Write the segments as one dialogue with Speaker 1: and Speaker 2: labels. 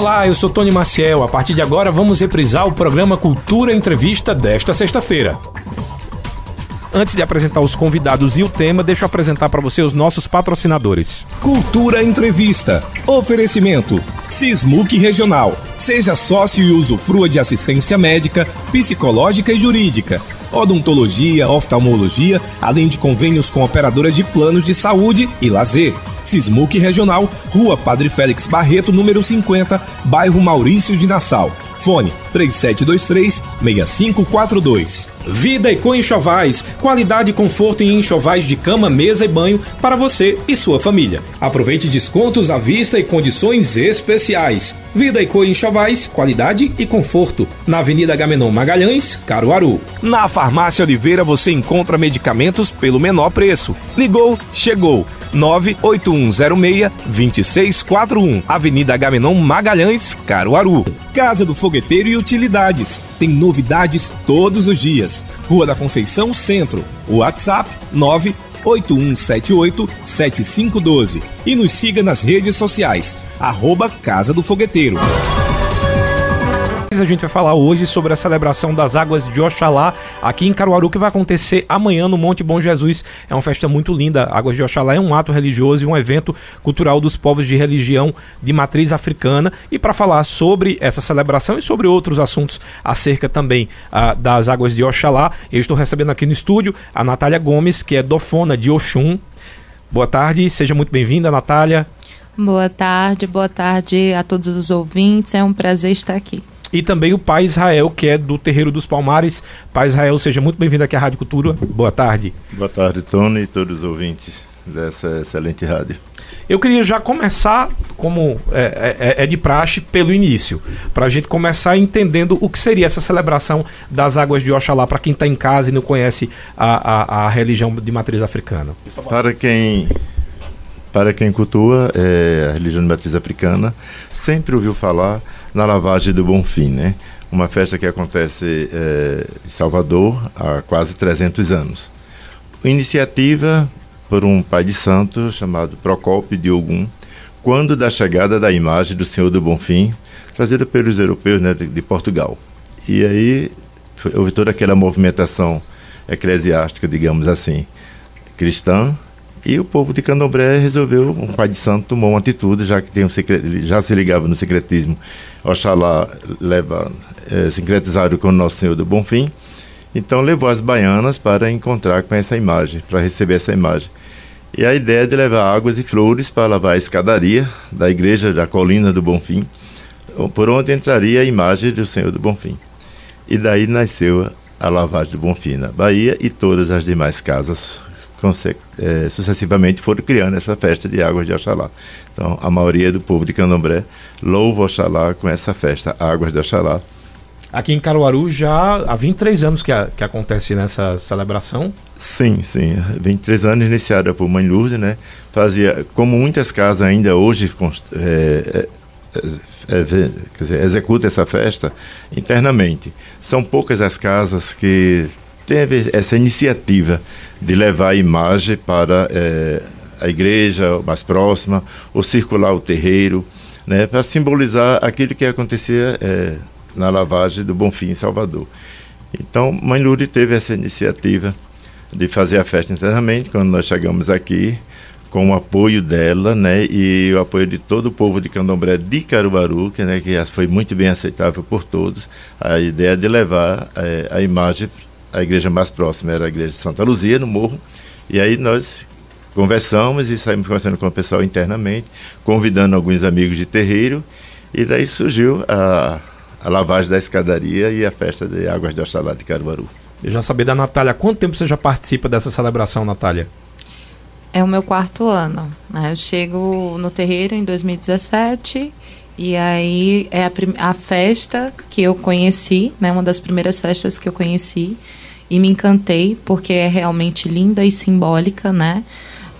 Speaker 1: Olá, eu sou Tony Maciel. A partir de agora vamos reprisar o programa Cultura Entrevista desta sexta-feira. Antes de apresentar os convidados e o tema, deixa eu apresentar para você os nossos patrocinadores.
Speaker 2: Cultura Entrevista. Oferecimento. Sismuc Regional. Seja sócio e usufrua de assistência médica, psicológica e jurídica. Odontologia, oftalmologia, além de convênios com operadoras de planos de saúde e lazer. Sismuc Regional, Rua Padre Félix Barreto, número 50, bairro Maurício de Nassau. Fone 3723-6542.
Speaker 1: Vida e com enxovais, qualidade e conforto em enxovais de cama, mesa e banho para você e sua família. Aproveite descontos à vista e condições especiais. Vida e Co Enxovais, qualidade e conforto. Na Avenida Gamenon Magalhães, Caruaru.
Speaker 2: Na Farmácia Oliveira você encontra medicamentos pelo menor preço. Ligou, chegou. 98106-2641. Avenida Gamenon Magalhães, Caruaru. Casa do Fogueteiro e Utilidades. Tem novidades todos os dias. Rua da Conceição Centro. WhatsApp 98178-7512. E nos siga nas redes sociais. Arroba Casa do Fogueteiro
Speaker 1: a gente vai falar hoje sobre a celebração das Águas de Oxalá aqui em Caruaru, que vai acontecer amanhã no Monte Bom Jesus. É uma festa muito linda. Águas de Oxalá é um ato religioso e um evento cultural dos povos de religião de matriz africana. E para falar sobre essa celebração e sobre outros assuntos acerca também uh, das Águas de Oxalá, eu estou recebendo aqui no estúdio a Natália Gomes, que é dofona de Oxum. Boa tarde, seja muito bem-vinda, Natália.
Speaker 3: Boa tarde, boa tarde a todos os ouvintes. É um prazer estar aqui
Speaker 1: e também o Pai Israel, que é do Terreiro dos Palmares. Pai Israel, seja muito bem-vindo aqui à Rádio Cultura. Boa tarde.
Speaker 4: Boa tarde, Tony e todos os ouvintes dessa excelente rádio.
Speaker 1: Eu queria já começar, como é, é, é de praxe, pelo início, para a gente começar entendendo o que seria essa celebração das águas de Oxalá, para quem está em casa e não conhece a, a, a, religião de matriz africana.
Speaker 4: Para quem, para quem cultua é, a religião de matriz africana, sempre ouviu falar na lavagem do Bonfim, né? Uma festa que acontece é, em Salvador há quase 300 anos. Iniciativa por um pai de santo chamado Procópio de Ogum, quando da chegada da imagem do Senhor do Bonfim, trazida pelos europeus né, de, de Portugal. E aí houve toda aquela movimentação eclesiástica, digamos assim, cristã, e o povo de Candomblé resolveu, um pai de santo tomou uma atitude, já que tem um secret, já se ligava no secretismo. Oxalá leva é, sincretizado com o Nosso Senhor do Bonfim. Então levou as baianas para encontrar com essa imagem, para receber essa imagem. E a ideia de levar águas e flores para lavar a escadaria da igreja da Colina do Bonfim, por onde entraria a imagem do Senhor do Bonfim. E daí nasceu a lavagem do Bonfim na Bahia e todas as demais casas é, sucessivamente foram criando essa festa de Águas de Oxalá. Então, a maioria do povo de Candomblé louva Oxalá com essa festa, Águas de Oxalá.
Speaker 1: Aqui em Caruaru já há 23 anos que, a, que acontece nessa celebração?
Speaker 4: Sim, sim. 23 anos iniciada por Mãe Lourdes, né? Fazia, como muitas casas ainda hoje é, é, é, quer dizer, executa essa festa internamente. São poucas as casas que teve essa iniciativa de levar a imagem para é, a igreja mais próxima, ou circular o terreiro, né, para simbolizar aquilo que acontecia é, na lavagem do Bonfim em Salvador. Então, Mãe Lourdes teve essa iniciativa de fazer a festa internamente, quando nós chegamos aqui, com o apoio dela, né, e o apoio de todo o povo de Candomblé de Caruaru, que, né, que foi muito bem aceitável por todos, a ideia de levar é, a imagem a igreja mais próxima era a igreja de Santa Luzia, no morro. E aí nós conversamos e saímos conversando com o pessoal internamente, convidando alguns amigos de terreiro. E daí surgiu a, a lavagem da escadaria e a festa de Águas de Oxalá de Caruaru.
Speaker 1: Eu já sabia da Natália. Quanto tempo você já participa dessa celebração, Natália?
Speaker 3: É o meu quarto ano. Né? Eu chego no terreiro em 2017 e aí é a, a, festa que eu conheci, né? Uma das primeiras festas que eu conheci e me encantei porque é realmente linda e simbólica, né?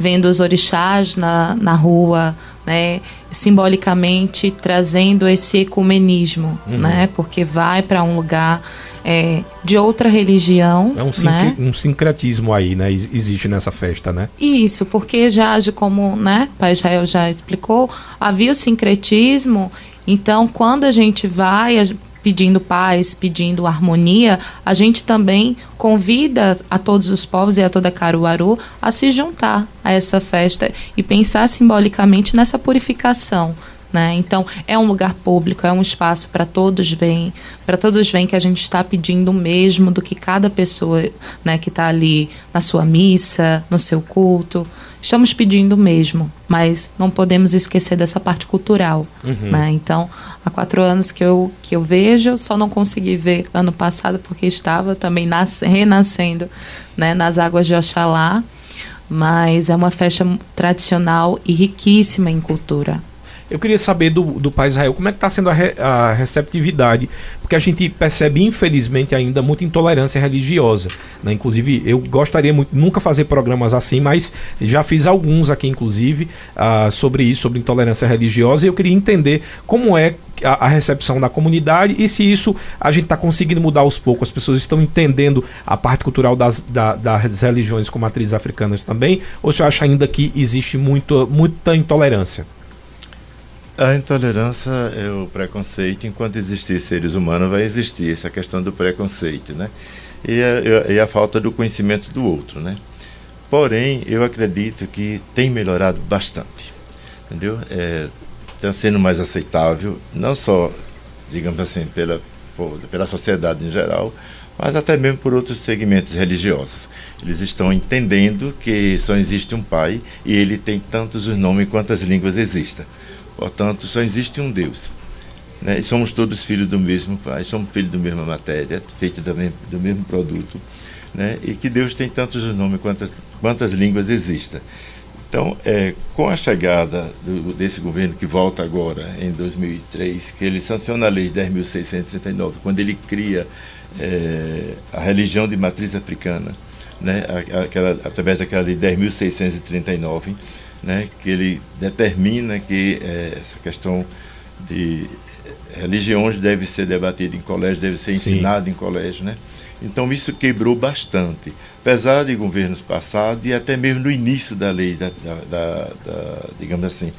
Speaker 3: vendo os orixás na, na rua, né, simbolicamente trazendo esse ecumenismo, uhum. né, porque vai para um lugar é, de outra religião.
Speaker 1: É um,
Speaker 3: né?
Speaker 1: um sincretismo aí, né? Existe nessa festa, né?
Speaker 3: Isso, porque já age como, né? Pai Israel já explicou, havia o sincretismo. Então, quando a gente vai, pedindo paz, pedindo harmonia, a gente também convida a todos os povos e a toda Caruaru a se juntar a essa festa e pensar simbolicamente nessa purificação, né? Então, é um lugar público, é um espaço para todos verem, para todos verem que a gente está pedindo o mesmo do que cada pessoa né, que está ali na sua missa, no seu culto. Estamos pedindo o mesmo, mas não podemos esquecer dessa parte cultural. Uhum. Né? Então, há quatro anos que eu, que eu vejo, só não consegui ver ano passado porque estava também nas, renascendo né, nas águas de Oxalá mas é uma festa tradicional e riquíssima em cultura.
Speaker 1: Eu queria saber do, do Pai Israel como é que está sendo a, re, a, receptividade, porque a gente percebe, infelizmente, ainda muita intolerância religiosa. Né? Inclusive, eu gostaria muito, nunca fazer programas assim, mas já fiz alguns aqui, inclusive, uh, sobre isso, sobre intolerância religiosa, e eu queria entender como é a, a recepção da comunidade e se isso a gente está conseguindo mudar aos poucos. As pessoas estão entendendo a parte cultural das, da, das religiões com matrizes africanas também, ou se acha ainda que existe muito, muita intolerância?
Speaker 4: A intolerância é o preconceito. Enquanto existir seres humanos, vai existir essa questão do preconceito, né? E a, e a falta do conhecimento do outro, né? Porém, eu acredito que tem melhorado bastante, entendeu? Está é, sendo mais aceitável, não só, digamos assim, pela, pela sociedade em geral, mas até mesmo por outros segmentos religiosos. Eles estão entendendo que só existe um Pai e ele tem tantos os nomes quantas línguas existem. Portanto, só existe um Deus. Né? E somos todos filhos do mesmo Pai, somos filhos da mesma matéria, feitos do mesmo, do mesmo produto. Né? E que Deus tem tantos nomes quantas, quantas línguas existem. Então, é, com a chegada do, desse governo que volta agora, em 2003, que ele sanciona a Lei 10.639, quando ele cria é, a religião de matriz africana, né, aquela, através daquela Lei 10.639, né, que ele determina que é, essa questão de religiões deve ser debatida em colégio, deve ser ensinada em colégio, né? Então isso quebrou bastante, apesar de governos passados e até mesmo no início da lei, da, da, da, da digamos assim,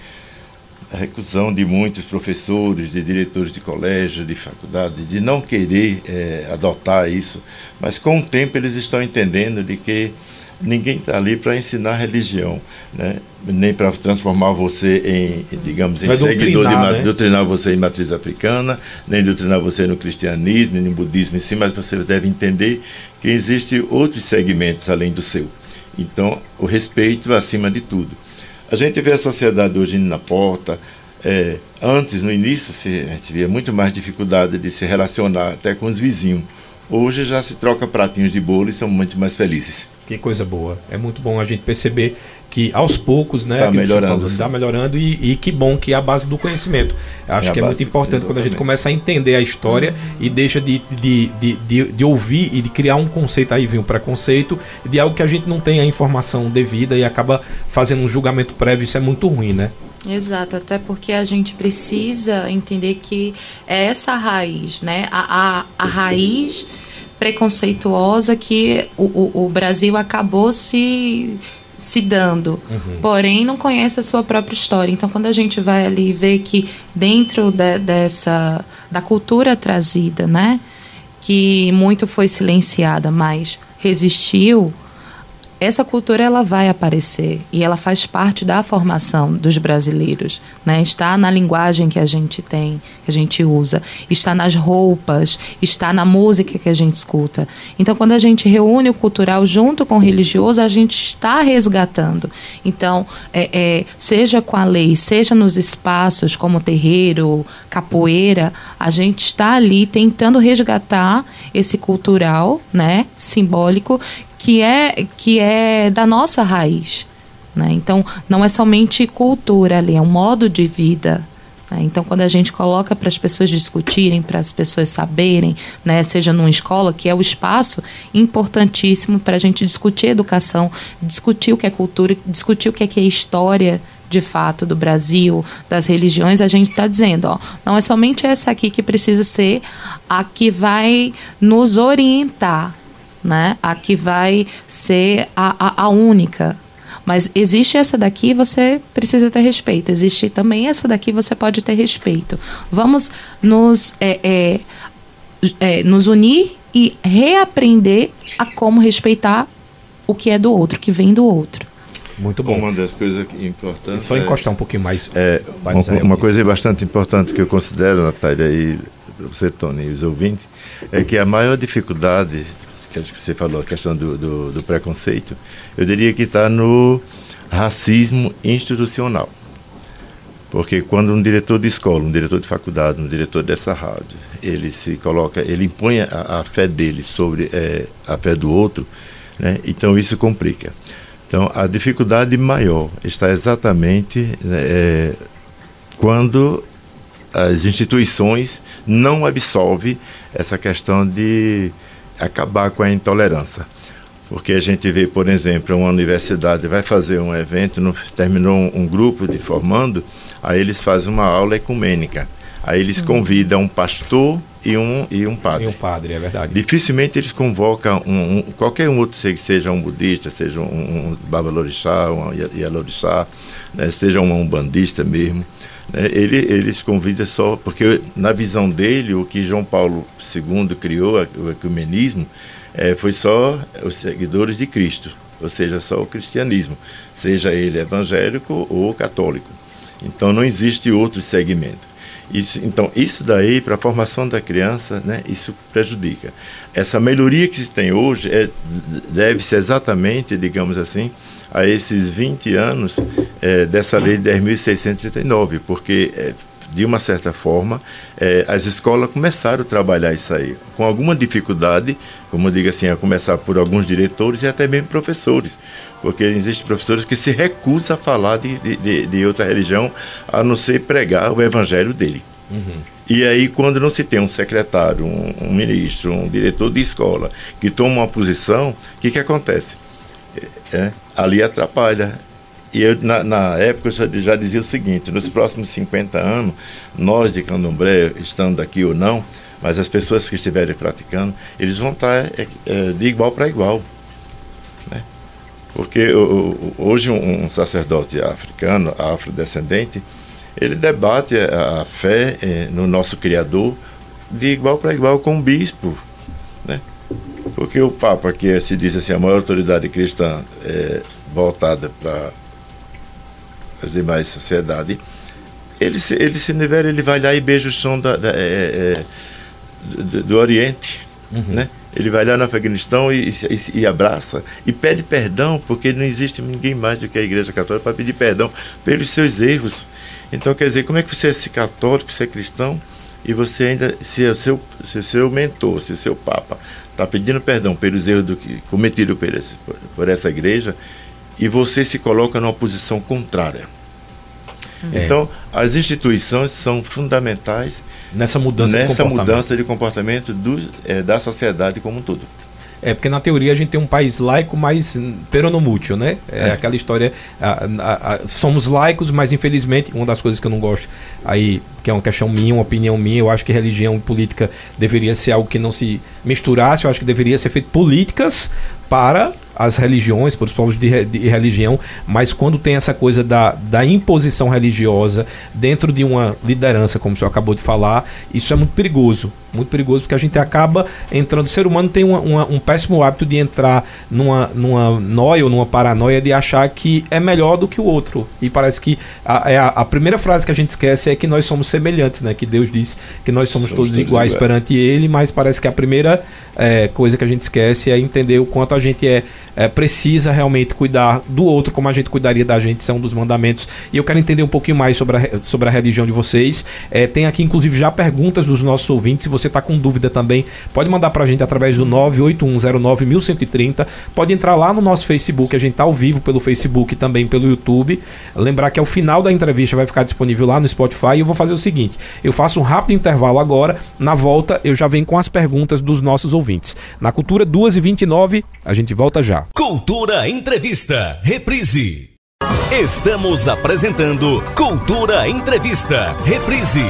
Speaker 4: a recusão de muitos professores, de diretores de colégio, de faculdade, de não querer é, adotar isso, mas com o tempo eles estão entendendo de que ninguém está ali para ensinar religião, né? nem para transformar você em, digamos, em Vai seguidor de né? doutrinar você em matriz africana, nem doutrinar você no cristianismo, nem no budismo em si, mas você deve entender que existem outros segmentos além do seu. Então, o respeito acima de tudo. A gente vê a sociedade hoje indo na porta. É, antes, no início, se, a gente via muito mais dificuldade de se relacionar até com os vizinhos. Hoje já se troca pratinhos de bolo e são muito mais felizes.
Speaker 1: Que coisa boa. É muito bom a gente perceber que aos poucos, né,
Speaker 4: está melhorando,
Speaker 1: está melhorando e, e, que bom que é a base do conhecimento. Acho é que é muito importante exatamente. quando a gente começa a entender a história uhum. e deixa de, de, de, de, de ouvir e de criar um conceito, aí vem um preconceito, de algo que a gente não tem a informação devida e acaba fazendo um julgamento prévio, isso é muito ruim, né?
Speaker 3: Exato, até porque a gente precisa entender que é essa raiz, né? A, a, a raiz preconceituosa que o, o, o Brasil acabou se se dando, uhum. porém não conhece a sua própria história. Então, quando a gente vai ali ver que dentro de, dessa da cultura trazida, né, que muito foi silenciada, mas resistiu, essa cultura ela vai aparecer e ela faz parte da formação dos brasileiros, né? Está na linguagem que a gente tem, que a gente usa, está nas roupas, está na música que a gente escuta. Então, quando a gente reúne o cultural junto com o religioso, a gente está resgatando. Então, é, é, seja com a lei, seja nos espaços como terreiro, capoeira, a gente está ali tentando resgatar esse cultural, né, simbólico que é, que é da nossa raiz. Né? Então, não é somente cultura ali, é um modo de vida. Né? Então, quando a gente coloca para as pessoas discutirem, para as pessoas saberem, né, seja numa escola, que é o espaço importantíssimo para a gente discutir educação, discutir o que é cultura, discutir o que é, que é história de fato do Brasil, das religiões, a gente está dizendo, ó, não é somente essa aqui que precisa ser a que vai nos orientar, né? A que vai ser a, a, a única. Mas existe essa daqui, você precisa ter respeito. Existe também essa daqui, você pode ter respeito. Vamos nos, é, é, é, nos unir e reaprender a como respeitar o que é do outro, que vem do outro.
Speaker 4: Muito bom. Uma das coisas importantes.
Speaker 1: só encostar é, um pouquinho mais.
Speaker 4: É, uma, uma coisa bastante importante que eu considero, Natália, e você, Tony, e os ouvintes, é que a maior dificuldade que você falou, a questão do, do, do preconceito, eu diria que está no racismo institucional. Porque quando um diretor de escola, um diretor de faculdade, um diretor dessa rádio, ele se coloca, ele impõe a, a fé dele sobre é, a fé do outro, né? então isso complica. Então a dificuldade maior está exatamente né, é, quando as instituições não absorvem essa questão de acabar com a intolerância. Porque a gente vê, por exemplo, uma universidade vai fazer um evento, não, terminou um, um, grupo de formando, aí eles fazem uma aula ecumênica. Aí eles uhum. convidam um pastor e um, e um padre.
Speaker 1: E um padre, é verdade.
Speaker 4: Dificilmente eles convocam um, um qualquer um outro, seja um budista, seja um, um babalorixá, um yalorixá, né, seja um umbandista mesmo. Né, ele, eles convidam só, porque na visão dele, o que João Paulo II criou, o ecumenismo, é, foi só os seguidores de Cristo, ou seja, só o cristianismo, seja ele evangélico ou católico. Então não existe outro segmento. Isso, então, isso daí, para a formação da criança, né, isso prejudica. Essa melhoria que se tem hoje é, deve-se exatamente, digamos assim, a esses 20 anos é, dessa lei de 10.639, porque é, de uma certa forma, é, as escolas começaram a trabalhar isso aí, com alguma dificuldade, como eu digo assim, a começar por alguns diretores e até mesmo professores, porque existem professores que se recusam a falar de, de, de outra religião, a não ser pregar o evangelho dele. Uhum. E aí, quando não se tem um secretário, um, um ministro, um diretor de escola que toma uma posição, o que, que acontece? É, é ali atrapalha. E eu, na, na época, eu já, já, dizia o seguinte: nos próximos 50 anos, nós de Candomblé, estando aqui ou não, mas as pessoas que estiverem praticando, eles vão estar é, é, de igual para igual. Porque hoje um, sacerdote africano, afrodescendente, ele debate a, fé é, no nosso Criador de igual para igual com o bispo. Né? Porque o Papa, que se diz assim, a maior autoridade cristã é, voltada para as demais sociedades, ele se, ele se nivela, ele vai lá e beija o chão da, da é, é, é do, do, Oriente, uhum. né? Ele vai lá no Afeganistão e, e, e, abraça e pede perdão, porque não existe ninguém mais do que a Igreja Católica para pedir perdão pelos seus erros. Então, quer dizer, como é que você é católico, você é cristão, e você ainda, se é o seu, se é seu mentor, se é o seu Papa está pedindo perdão pelos erros do que, cometidos por, por essa igreja, e você se coloca numa posição contrária. É. Então, as instituições são fundamentais
Speaker 1: nessa mudança
Speaker 4: nessa de comportamento, mudança de comportamento do, é, da sociedade como um todo.
Speaker 1: É, porque na teoria a gente tem um país laico, mas peronomútil, né? É, é. aquela história. A, a, a, somos laicos, mas infelizmente, uma das coisas que eu não gosto, aí, que é uma questão minha, uma opinião minha, eu acho que religião e política deveria ser algo que não se misturasse, eu acho que deveria ser feito políticas para as religiões, para os povos de, de, religião, mas quando tem essa coisa da, da imposição religiosa dentro de uma liderança, como o senhor acabou de falar, isso é muito perigoso. Muito perigoso, porque a gente acaba entrando. O ser humano tem uma, uma, um péssimo hábito de entrar numa, numa noia ou numa paranoia de achar que é melhor do que o outro. E parece que a, é a, a, primeira frase que a gente esquece é que nós somos semelhantes, né? Que Deus diz que nós somos, somos todos, todos iguais, iguais, perante Ele, mas parece que a primeira é, coisa que a gente esquece é entender o quanto a gente é é, precisa realmente cuidar do outro como a gente cuidaria da gente, são dos mandamentos. E eu quero entender um pouquinho mais sobre a, sobre a religião de vocês. É, tem aqui, inclusive, já perguntas dos nossos ouvintes. Se você está com dúvida também, pode mandar para a gente através do 981091130. Pode entrar lá no nosso Facebook, a gente está ao vivo pelo Facebook e também pelo YouTube. Lembrar que ao final da entrevista vai ficar disponível lá no Spotify. E eu vou fazer o seguinte: eu faço um rápido intervalo agora. Na volta, eu já venho com as perguntas dos nossos ouvintes. Na Cultura 2h29, a gente volta já.
Speaker 5: Cultura Entrevista, reprise. Estamos apresentando Cultura Entrevista, reprise.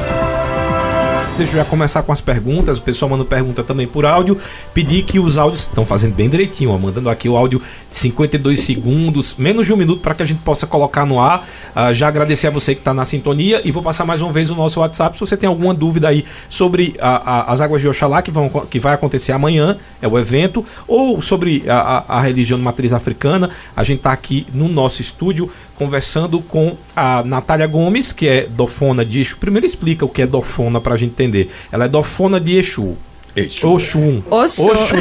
Speaker 1: Deixa eu já começar com as perguntas. O pessoal manda pergunta também por áudio. Pedir que os áudios estão fazendo bem direitinho, ó, mandando aqui o áudio de 52 segundos, menos de um minuto para que a gente possa colocar no ar. Uh, já agradecer a você que está na sintonia e vou passar mais uma vez o nosso WhatsApp. Se você tem alguma dúvida aí sobre a, a, as águas de Oxalá que, vão, que vai acontecer amanhã, é o evento, ou sobre a, a religião de matriz africana, a gente está aqui no nosso estúdio conversando com a Natália Gomes, que é dofona Exu. Primeiro explica o que é dofona para a gente entender. Ela é dofona de Exu. Exu. Oxum.
Speaker 3: Oxum.
Speaker 1: Oxum.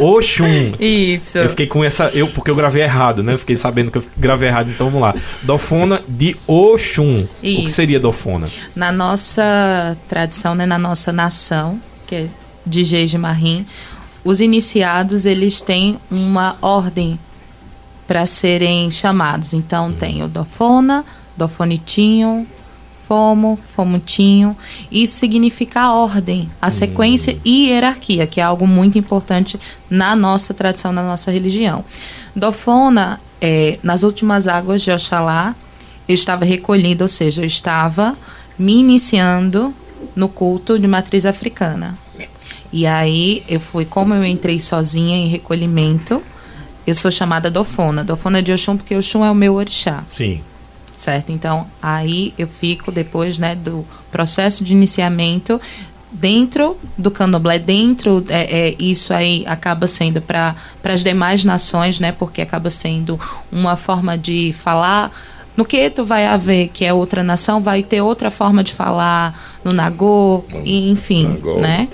Speaker 1: Oxum.
Speaker 3: Isso.
Speaker 1: Eu fiquei com essa. Eu, porque eu gravei errado, né? Eu fiquei sabendo que eu gravei errado, então vamos lá. Dofona de Oxum. Isso. O que seria dofona?
Speaker 3: Na nossa tradição, né? Na nossa nação, que é de Geiji Marim, os iniciados eles têm uma ordem para serem chamados. Então tem o dofona, dofonitinho, fomo, fomutinho. Isso significa ordem, a sequência hum. e hierarquia, que é algo muito importante na nossa tradição, na nossa religião. Dofona, é, nas últimas águas de Oxalá, eu estava recolhendo, ou seja, eu estava me iniciando no culto de matriz africana. E aí eu fui, como eu entrei sozinha em recolhimento, eu sou chamada Dofona. Dofona de Oxum porque Oxum é o meu orixá.
Speaker 1: Sim.
Speaker 3: Certo? Então, aí eu fico depois, né, do processo de iniciamento dentro do candomblé, dentro é, é isso aí acaba sendo para as demais nações, né? Porque acaba sendo uma forma de falar. No que tu vai haver, que é outra nação, vai ter outra forma de falar no Nagô, enfim, Nagô. né?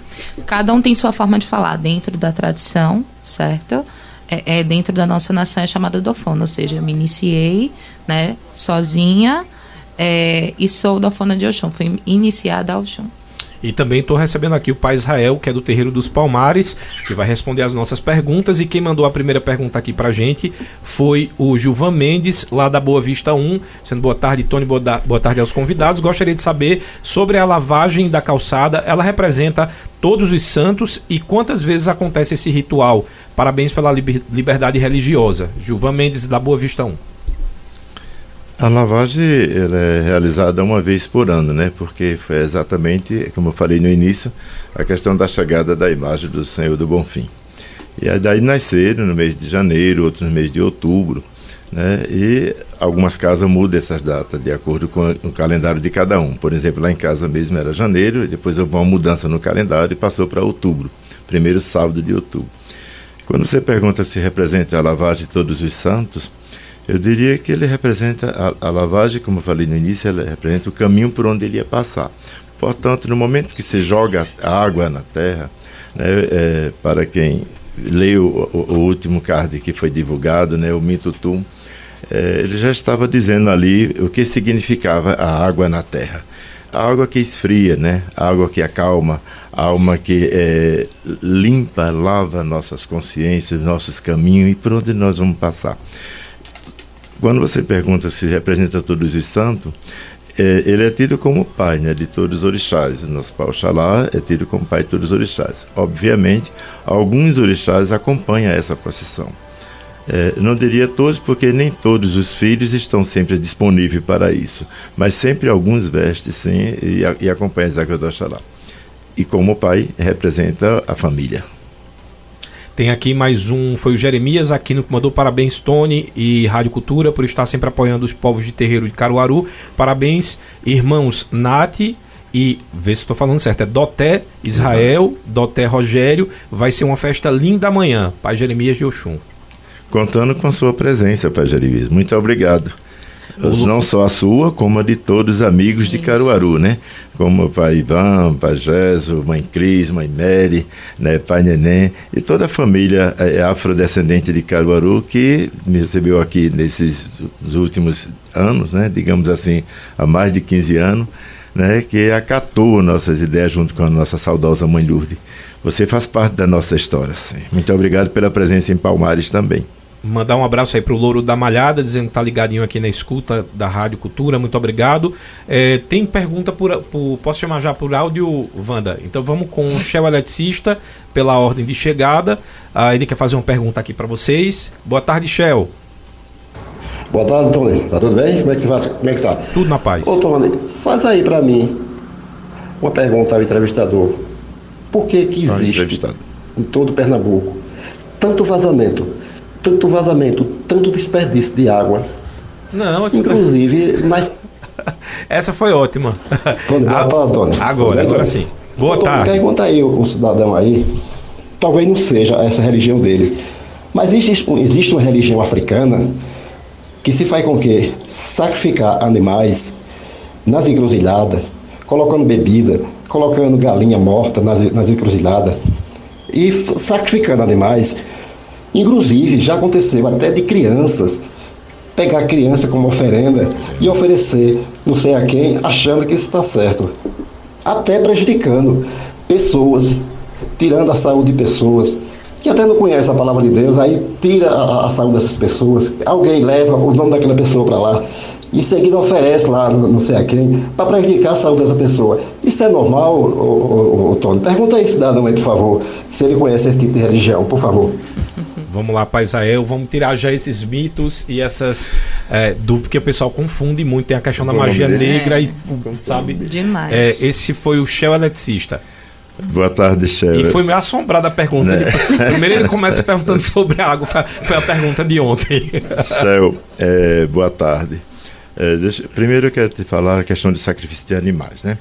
Speaker 3: Cada um tem sua forma de falar dentro da tradição, certo? É, é, dentro da nossa nação é chamada dofona, ou seja, eu me iniciei, né, sozinha é, e sou dofona de Oxum, fui iniciada ao Oxum.
Speaker 1: E também estou recebendo aqui o pai Israel, que é do Terreiro dos Palmares, que vai responder as nossas perguntas. E quem mandou a primeira pergunta aqui para gente foi o Gilvan Mendes, lá da Boa Vista 1. Sendo boa tarde, Tony, boa, boa tarde aos convidados. Gostaria de saber sobre a lavagem da calçada. Ela representa todos os santos e quantas vezes acontece esse ritual? Parabéns pela liberdade religiosa. Gilvan Mendes, da Boa Vista 1.
Speaker 4: A lavagem é realizada uma vez por ano, né? Porque foi exatamente, como eu falei no início, a questão da chegada da imagem do Senhor do Bonfim. E aí daí nasceram no mês de janeiro, outros no mês de outubro, né? E algumas casas mudam essas datas de acordo com o calendário de cada um. Por exemplo, lá em casa mesmo era janeiro, depois houve uma mudança no calendário e passou para outubro, primeiro sábado de outubro. Quando você pergunta se representa a lavagem de todos os santos, eu diria que ele representa a, a, lavagem, como eu falei no início, ela representa o caminho por onde ele ia passar. Portanto, no momento que se joga água na terra, né, é, para quem leu o, o, último card que foi divulgado, né, o Mitutum, é, ele já estava dizendo ali o que significava a água na terra. A água que esfria, né? A água que acalma, a alma que é, limpa, lava nossas consciências, nossos caminhos e por onde nós vamos passar. Quando você pergunta se representa todos os santos, é, ele é tido como pai né, de todos os orixás. Nosso pai Oxalá é tido como pai de todos os orixás. Obviamente, alguns orixás acompanham essa procissão. É, não diria todos, porque nem todos os filhos estão sempre disponíveis para isso, mas sempre alguns vestem sim e, e acompanham Zaga do Oxalá. E como pai, representa a família.
Speaker 1: Tem aqui mais um, foi o Jeremias Aquino que mandou parabéns, Tony e Rádio Cultura, por estar sempre apoiando os povos de terreiro de Caruaru. Parabéns, irmãos Nati e, vê se estou falando certo, é Doté Israel, Doté Rogério. Vai ser uma festa linda amanhã. Pai Jeremias de Oxum.
Speaker 4: Contando com a sua presença, Pai Jeremias. Muito obrigado. Não só a sua, como a de todos os amigos de Caruaru, né? Como o pai Ivan, pai Gesso, mãe Cris, mãe Mary, né? pai Neném e toda a família é, afrodescendente de Caruaru que me recebeu aqui nesses últimos anos, né? Digamos assim, há mais de 15 anos. né, que acatou nossas ideias junto com a nossa saudosa mãe Lourdes. Você faz parte da nossa história. Sim. Muito obrigado pela presença em Palmares também.
Speaker 1: Mandar um abraço aí pro Louro da Malhada, dizendo que tá ligadinho aqui na escuta da Rádio Cultura. Muito obrigado. É, tem pergunta por, por, Posso chamar já por áudio, Wanda? Então vamos com o Shell Eletricista, pela ordem de chegada. Ah, ele quer fazer uma pergunta aqui para vocês. Boa tarde, Shell.
Speaker 6: Boa tarde, Tony. Tá tudo bem? Como é que você faz? Como é que tá?
Speaker 1: Tudo na paz.
Speaker 6: Ô, Tony, faz aí para mim uma pergunta ao entrevistador. Por que que existe em todo Pernambuco tanto vazamento? Tanto vazamento, tanto desperdício de água.
Speaker 1: Não,
Speaker 6: inclusive não... nas.
Speaker 1: Essa foi ótima.
Speaker 6: Tony, boa tarde, Antônio.
Speaker 1: Agora, agora sim. Boa Antônio, tarde.
Speaker 6: Pergunta aí o, o cidadão aí. Talvez não seja essa religião dele. Mas existe, existe uma religião africana que se faz com que sacrificar animais nas encruzilhadas, colocando bebida, colocando galinha morta nas, nas encruzilhadas e sacrificando animais Inclusive, já aconteceu até de crianças pegar a criança como oferenda e oferecer não sei a quem, achando que isso está certo. Até prejudicando pessoas, tirando a saúde de pessoas que até não conhecem a palavra de Deus, aí tira a, a saúde dessas pessoas, alguém leva o nome daquela pessoa para lá, e seguida oferece lá, não sei a quem, para prejudicar a saúde dessa pessoa. Isso é normal, ô, ô, ô, Tony? Pergunta aí, cidadão aí, por favor, se ele conhece esse tipo de religião, por favor.
Speaker 1: Vamos lá, Paisael, vamos tirar já esses mitos e essas é, dúvidas que o pessoal confunde muito. Tem a questão da magia negra e, sabe?
Speaker 3: Demais.
Speaker 1: É, esse foi o Shell Eletricista.
Speaker 4: Boa tarde, Shell.
Speaker 1: E foi meio assombrada a pergunta. Né? Primeiro ele começa perguntando sobre a água, foi a pergunta de ontem.
Speaker 4: Shell, é, boa tarde. É, deixa, primeiro eu quero te falar a questão de sacrifício de animais, né?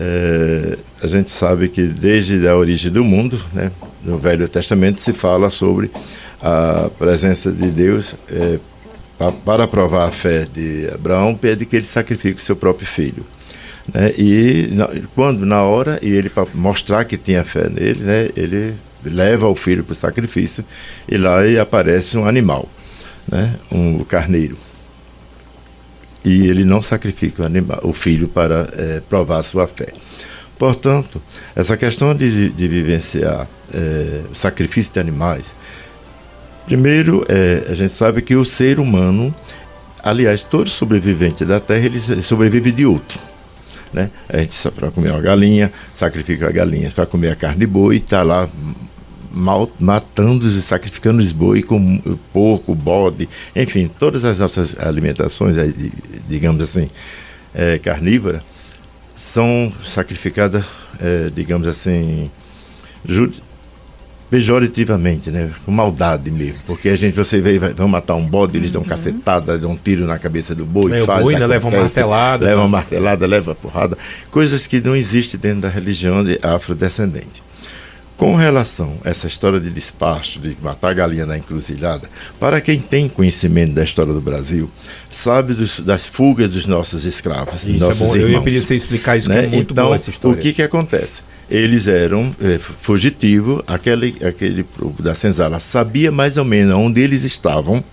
Speaker 4: É, a gente sabe que desde a origem do mundo, né, no Velho Testamento, se fala sobre a presença de Deus é, pa, para provar a fé de Abraão, pede que ele sacrifique o seu próprio filho. Né, e na, quando, na hora, e ele para mostrar que tinha fé nele, né, ele leva o filho para o sacrifício e lá aparece um animal, né, um carneiro e ele não sacrifica o, animal, o filho para é, provar sua fé. Portanto, essa questão de, de vivenciar é, sacrifício de animais, primeiro, é, a gente sabe que o ser humano, aliás, todo sobrevivente da Terra, ele sobrevive de outro. Né? A gente, para comer uma galinha, sacrifica a galinha. Para comer a carne de boi, está lá mal, matando e sacrificando os boi com porco, bode, enfim, todas as nossas alimentações, digamos assim, é, carnívoras, são sacrificadas, é, digamos assim, pejorativamente, né? Com maldade mesmo. Porque a gente, você vê, vai, vão matar um bode, eles dão uhum. cacetada, dão um tiro na cabeça do boi,
Speaker 1: é, faz, boi, né? leva uma martelada.
Speaker 4: Leva uma martelada, leva porrada. Coisas que não existem dentro da religião de afrodescendente. Com relação a essa história de despacho, de matar a galinha na encruzilhada, para quem tem conhecimento da história do Brasil, sabe dos, das fugas dos nossos escravos, isso nossos é bom. irmãos. Eu ia
Speaker 1: pedir você explicar isso, né? que é muito
Speaker 4: então,
Speaker 1: essa história.
Speaker 4: O que que acontece? Eles eram é, fugitivos, aquele, aquele povo da senzala sabia mais ou menos onde eles estavam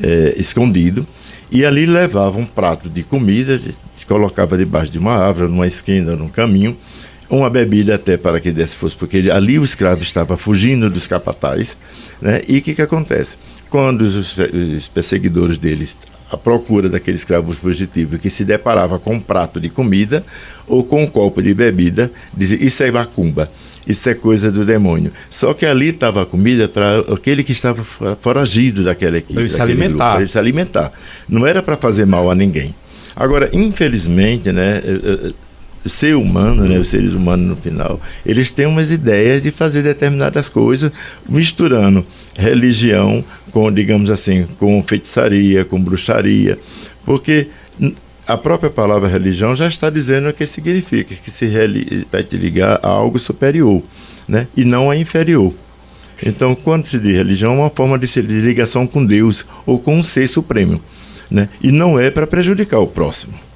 Speaker 4: é, escondidos, e ali levavam um prato de comida, colocava debaixo de uma árvore, numa esquina, num caminho, uma bebida até para que desse fosse, porque ali o escravo estava fugindo dos capatais, né? E o que, que acontece? Quando os, os perseguidores deles à procura daquele escravo fugitivo que se deparava com um prato de comida ou com um copo de bebida, dizia: Isso é macumba, isso é coisa do demônio. Só que ali estava a comida para aquele que estava foragido daquela equipe. Para
Speaker 1: ele se alimentar. Grupo,
Speaker 4: ele se alimentar. Não era para fazer mal a ninguém. Agora, infelizmente, né, ser humano, né, os seres humanos no final, eles têm umas ideias de fazer determinadas coisas, misturando religião com, digamos assim, com feitiçaria, com bruxaria, porque a própria palavra religião já está dizendo o que significa, que se vai te ligar a algo superior, né, e não a inferior. Então, quando se diz religião, é uma forma de, de ligação com Deus ou com um ser supremo, né, e não é para prejudicar o próximo.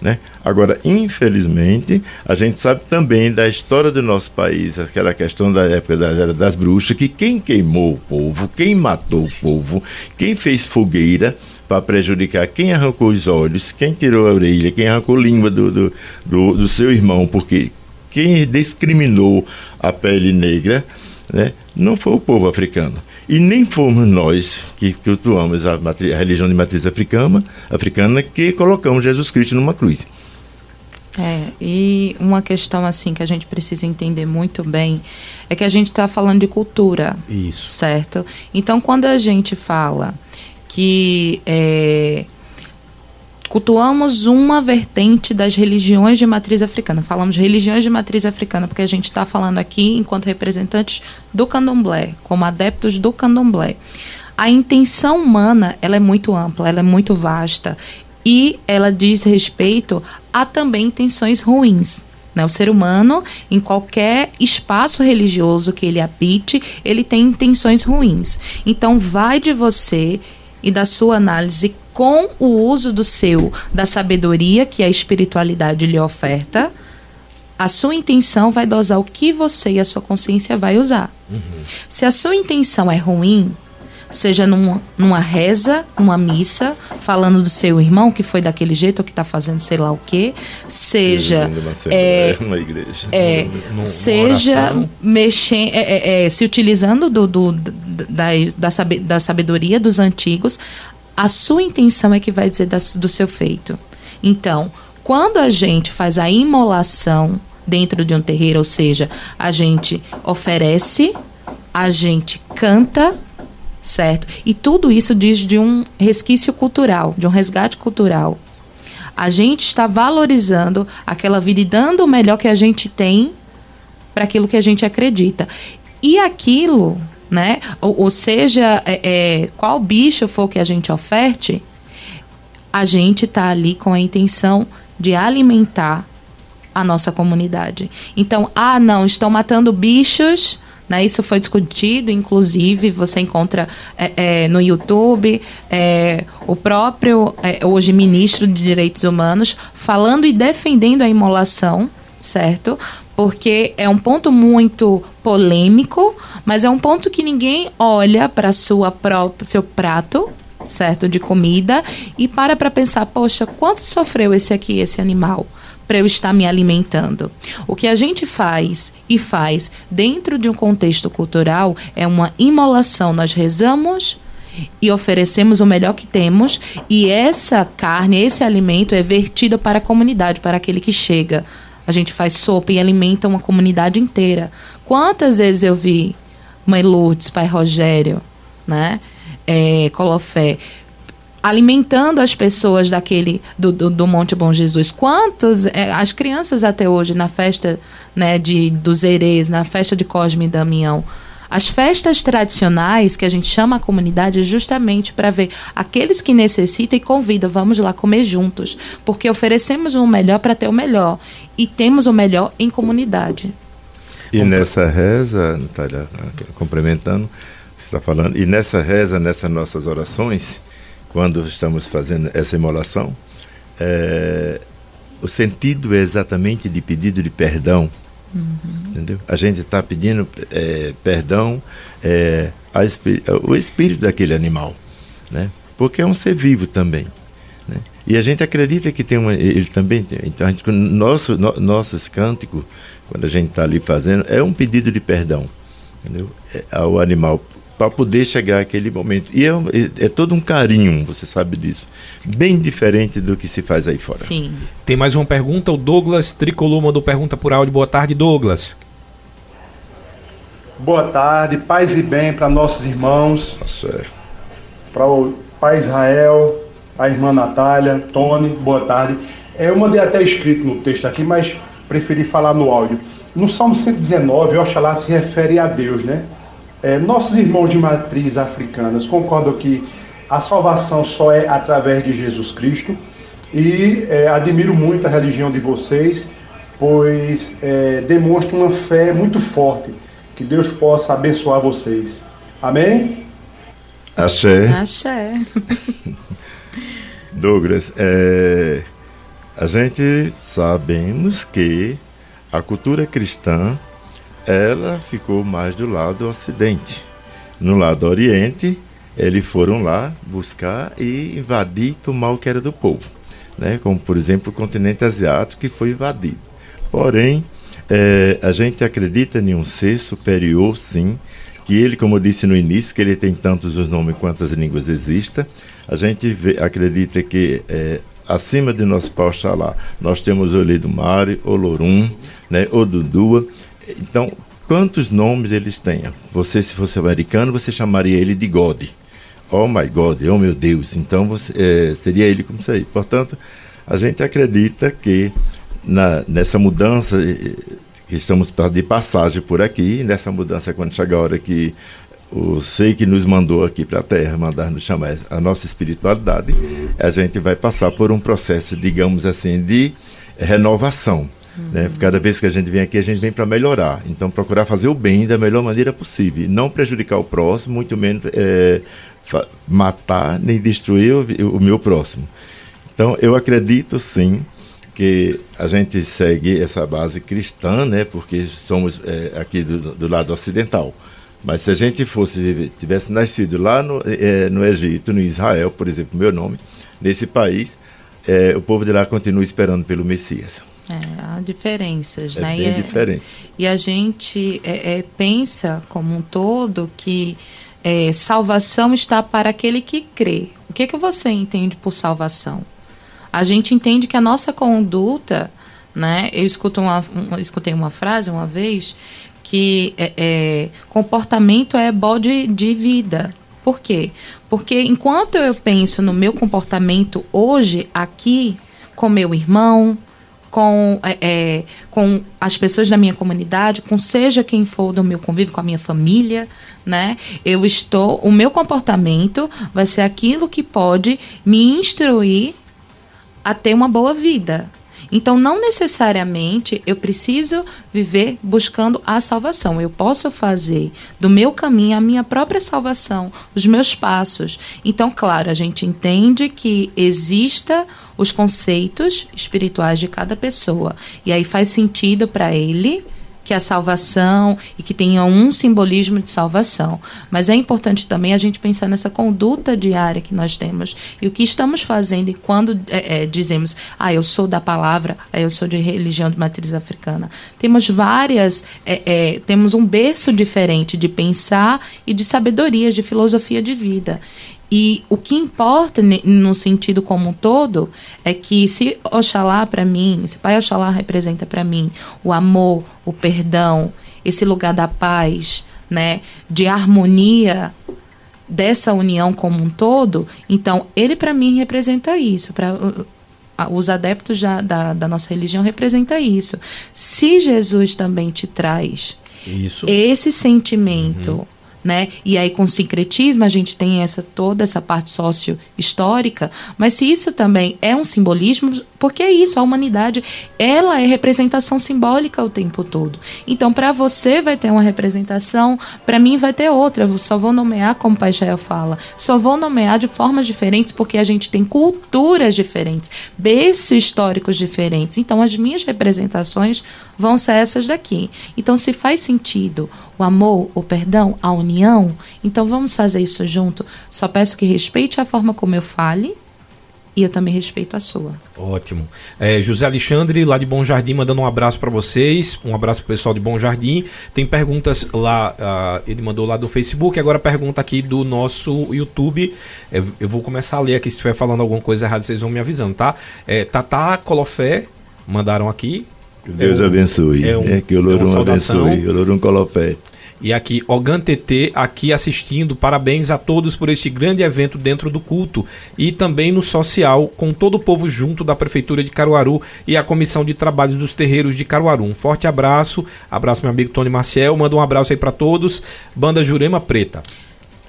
Speaker 4: Né? Agora, infelizmente, a gente sabe também da história do nosso país, aquela questão da época das, das bruxas, que quem queimou o povo, quem matou o povo, quem fez fogueira para prejudicar, quem arrancou os olhos, quem tirou a orelha, quem arrancou a língua do, do, do, do seu irmão, porque quem discriminou a pele negra né, não foi o povo africano. E nem fomos nós que cultuamos a, a religião de matriz africana, africana que colocamos Jesus Cristo numa cruz.
Speaker 3: É, e uma questão assim que a gente precisa entender muito bem é que a gente está falando de cultura.
Speaker 1: Isso.
Speaker 3: Certo? Então, quando a gente fala que é, cultuamos uma vertente das religiões de matriz africana. Falamos religiões de matriz africana porque a gente está falando aqui enquanto representantes do candomblé, como adeptos do candomblé. A intenção humana ela é muito ampla, ela é muito vasta e ela diz respeito a também intenções ruins. Né? O ser humano, em qualquer espaço religioso que ele habite, ele tem intenções ruins. Então, vai de você e da sua análise com o uso do seu da sabedoria que a espiritualidade lhe oferta, a sua intenção vai dosar o que você e a sua consciência vai usar. Uhum. Se a sua intenção é ruim, seja numa, numa reza, numa missa, falando do seu irmão que foi daquele jeito ou que está fazendo sei lá o quê, seja
Speaker 4: é, uma igreja,
Speaker 3: é, seja mexendo, é, é, é, se utilizando do, do da, da, sabedoria dos antigos, a sua intenção é que vai dizer do seu feito. Então, quando a gente faz a imolação dentro de um terreiro, ou seja, a gente oferece, a gente canta, certo? E tudo isso diz de um resquício cultural, de um resgate cultural. A gente está valorizando aquela vida e dando o melhor que a gente tem para aquilo que a gente acredita. E aquilo né? Ou, ou seja, é, é, qual bicho for que a gente oferte, a gente está ali com a intenção de alimentar a nossa comunidade. Então, ah, não, estão matando bichos. Né, isso foi discutido, inclusive você encontra é, é, no YouTube é, o próprio, é, hoje, ministro de Direitos Humanos, falando e defendendo a imolação, certo? Porque é um ponto muito polêmico, mas é um ponto que ninguém olha para sua própria seu prato, certo, de comida e para para pensar, poxa, quanto sofreu esse aqui, esse animal? para eu estar me alimentando. O que a gente faz e faz dentro de um contexto cultural é uma imolação. Nós rezamos e oferecemos o melhor que temos, e essa carne, esse alimento é vertido para a comunidade, para aquele que chega a gente faz sopa e alimenta uma comunidade inteira. Quantas vezes eu vi Mãe Lourdes, Pai Rogério, né? É, Colofé, alimentando as pessoas daquele do, do, do Monte Bom Jesus. Quantos é, as crianças até hoje na festa né, de dos Erês, na festa de Cosme e Damião, as festas tradicionais, que a gente chama a comunidade, é justamente para ver aqueles que necessitam e convida, vamos lá comer juntos, porque oferecemos o melhor para ter o melhor. E temos o melhor em comunidade.
Speaker 4: E nessa reza, Natália, complementando o que você está falando, e nessa reza, nessas nossas orações, quando estamos fazendo essa imolação, é, o sentido é exatamente de pedido de perdão Uhum. Entendeu? A gente está pedindo é, perdão é, ao espírito daquele animal, né? porque é um ser vivo também. Né? E a gente acredita que tem uma. Ele também tem. Então, a gente, nosso, no, nossos cânticos, quando a gente está ali fazendo, é um pedido de perdão entendeu? É, ao animal para poder chegar àquele momento. E é, é, é, todo um carinho, você sabe disso. Bem diferente do que se faz aí fora.
Speaker 1: Sim. Tem mais uma pergunta. O Douglas Tricolor mandou pergunta por áudio. Boa tarde, Douglas.
Speaker 7: Boa tarde, paz e bem para nossos irmãos.
Speaker 4: Tá
Speaker 7: para o pai Israel, a irmã Natália, Tony, boa tarde. É, eu mandei até escrito no texto aqui, mas preferi falar no áudio. No Salmo 119, Oxalá se refere a Deus, né? É, nossos irmãos de matriz africanas concordam que a salvação só é através de Jesus Cristo e é, admiro muito a religião de vocês, pois é, demonstra uma fé muito forte. Que Deus possa abençoar vocês. Amém?
Speaker 4: Axé.
Speaker 3: Axé.
Speaker 4: Douglas, é, A gente sabemos que a cultura cristã ela ficou mais do lado ocidente. No lado oriente, eles foram lá buscar e invadir e tomar o que era do povo. Né? Como, por exemplo, o continente asiático que foi invadido. Porém, é, a gente acredita em um ser superior, sim, que ele, como eu disse no início, que ele tem tantos os nomes quantas línguas existam. A gente vê, acredita que é, acima de nosso Pai Oxalá, nós temos o Mari, o Lorum, né, o Dudua. Então, quantos nomes eles têm? Você, se fosse americano, você chamaria ele de God. Oh my God, oh meu Deus. Então, você, é, seria ele como isso aí. Portanto, a gente acredita que na, nessa mudança que estamos de passagem por aqui, nessa mudança quando chegar a hora que o sei que nos mandou aqui para a Terra, mandar nos chamar a nossa espiritualidade, a gente vai passar por um processo, digamos assim, de renovação. Uhum. Né? Cada vez que a gente vem aqui, a gente vem para melhorar. Então, procurar fazer o bem da melhor maneira possível. Não prejudicar o próximo, muito menos é, matar nem destruir o, o meu próximo. Então, eu acredito sim que a gente segue essa base cristã, né? Porque somos é, aqui do, do, lado ocidental. Mas se a gente fosse tivesse nascido lá no, é, no Egito, no Israel, por exemplo, meu nome, nesse país, é, o povo de lá continua esperando pelo Messias.
Speaker 3: É, há diferenças,
Speaker 4: é
Speaker 3: né?
Speaker 4: Bem e, é diferente.
Speaker 3: e a gente é, é, pensa como um todo que salvação está para aquele que crê. O que, que você entende por salvação? a gente entende que a nossa conduta, né? Eu escuto uma, uma escutei uma frase uma vez que é, é, comportamento é bode de vida. Por quê? Porque enquanto eu penso no meu comportamento hoje, aqui, com meu irmão, com, é, é, com as pessoas da minha comunidade, com seja quem for do meu convívio, com a minha família, né? Eu estou, o meu comportamento vai ser aquilo que pode me instruir a ter uma boa vida. Então, não necessariamente eu preciso viver buscando a salvação. Eu posso fazer do meu caminho a minha própria salvação, os meus passos. Então, claro, a gente entende que exista os conceitos espirituais de cada pessoa. E aí faz sentido para ele que é a salvação e que tenha um simbolismo de salvação. Mas é importante também a gente pensar nessa conduta diária que nós temos e o que estamos fazendo e quando é, é, dizemos, ah, eu sou da palavra, ah, eu sou de religião de matriz africana. Temos várias, é, é temos um berço diferente de pensar e de sabedoria, de filosofia de vida. E o que importa no sentido como um todo é que se Oxalá para mim, se Pai Oxalá representa para mim o amor, o perdão, esse lugar da paz, né, de harmonia dessa união como um todo, então ele para mim representa isso, para os adeptos da, da, da, nossa religião representa isso. Se Jesus também te traz isso. esse sentimento uhum né? E aí com sincretismo a gente tem essa toda essa parte sócio-histórica, mas se isso também é um simbolismo, porque é isso, a humanidade, ela é representação simbólica o tempo todo. Então, para você vai ter uma representação, para mim vai ter outra. Eu só vou nomear como o Pai Jael fala, só vou nomear de formas diferentes porque a gente tem culturas diferentes, berços históricos diferentes. Então, as minhas representações vão ser essas daqui. Então, se faz sentido o amor, o perdão, a união, então vamos fazer isso junto. Só peço que respeite a forma como eu fale e eu também respeito a sua.
Speaker 1: Ótimo. É, José Alexandre, lá de Bom Jardim, mandando um abraço para vocês, um abraço pro pessoal de Bom Jardim. Tem perguntas lá, uh, ele mandou lá do Facebook, agora pergunta aqui do nosso YouTube. É, eu vou começar a ler aqui, se estiver falando alguma coisa errada, vocês vão me avisando, tá? É, Tatá Colofé, mandaram aqui,
Speaker 4: que Deus é abençoe. É, um, é que o Lorum é abençoe. O Lorum Colofé.
Speaker 1: E aqui, Ogan TT, aqui assistindo. Parabéns a todos por este grande evento dentro do culto e também no social, com todo o povo junto da Prefeitura de Caruaru e a Comissão de Trabalhos dos Terreiros de Caruaru. Um forte abraço. Abraço, meu amigo Tony Marcial. Manda um abraço aí para todos. Banda Jurema Preta.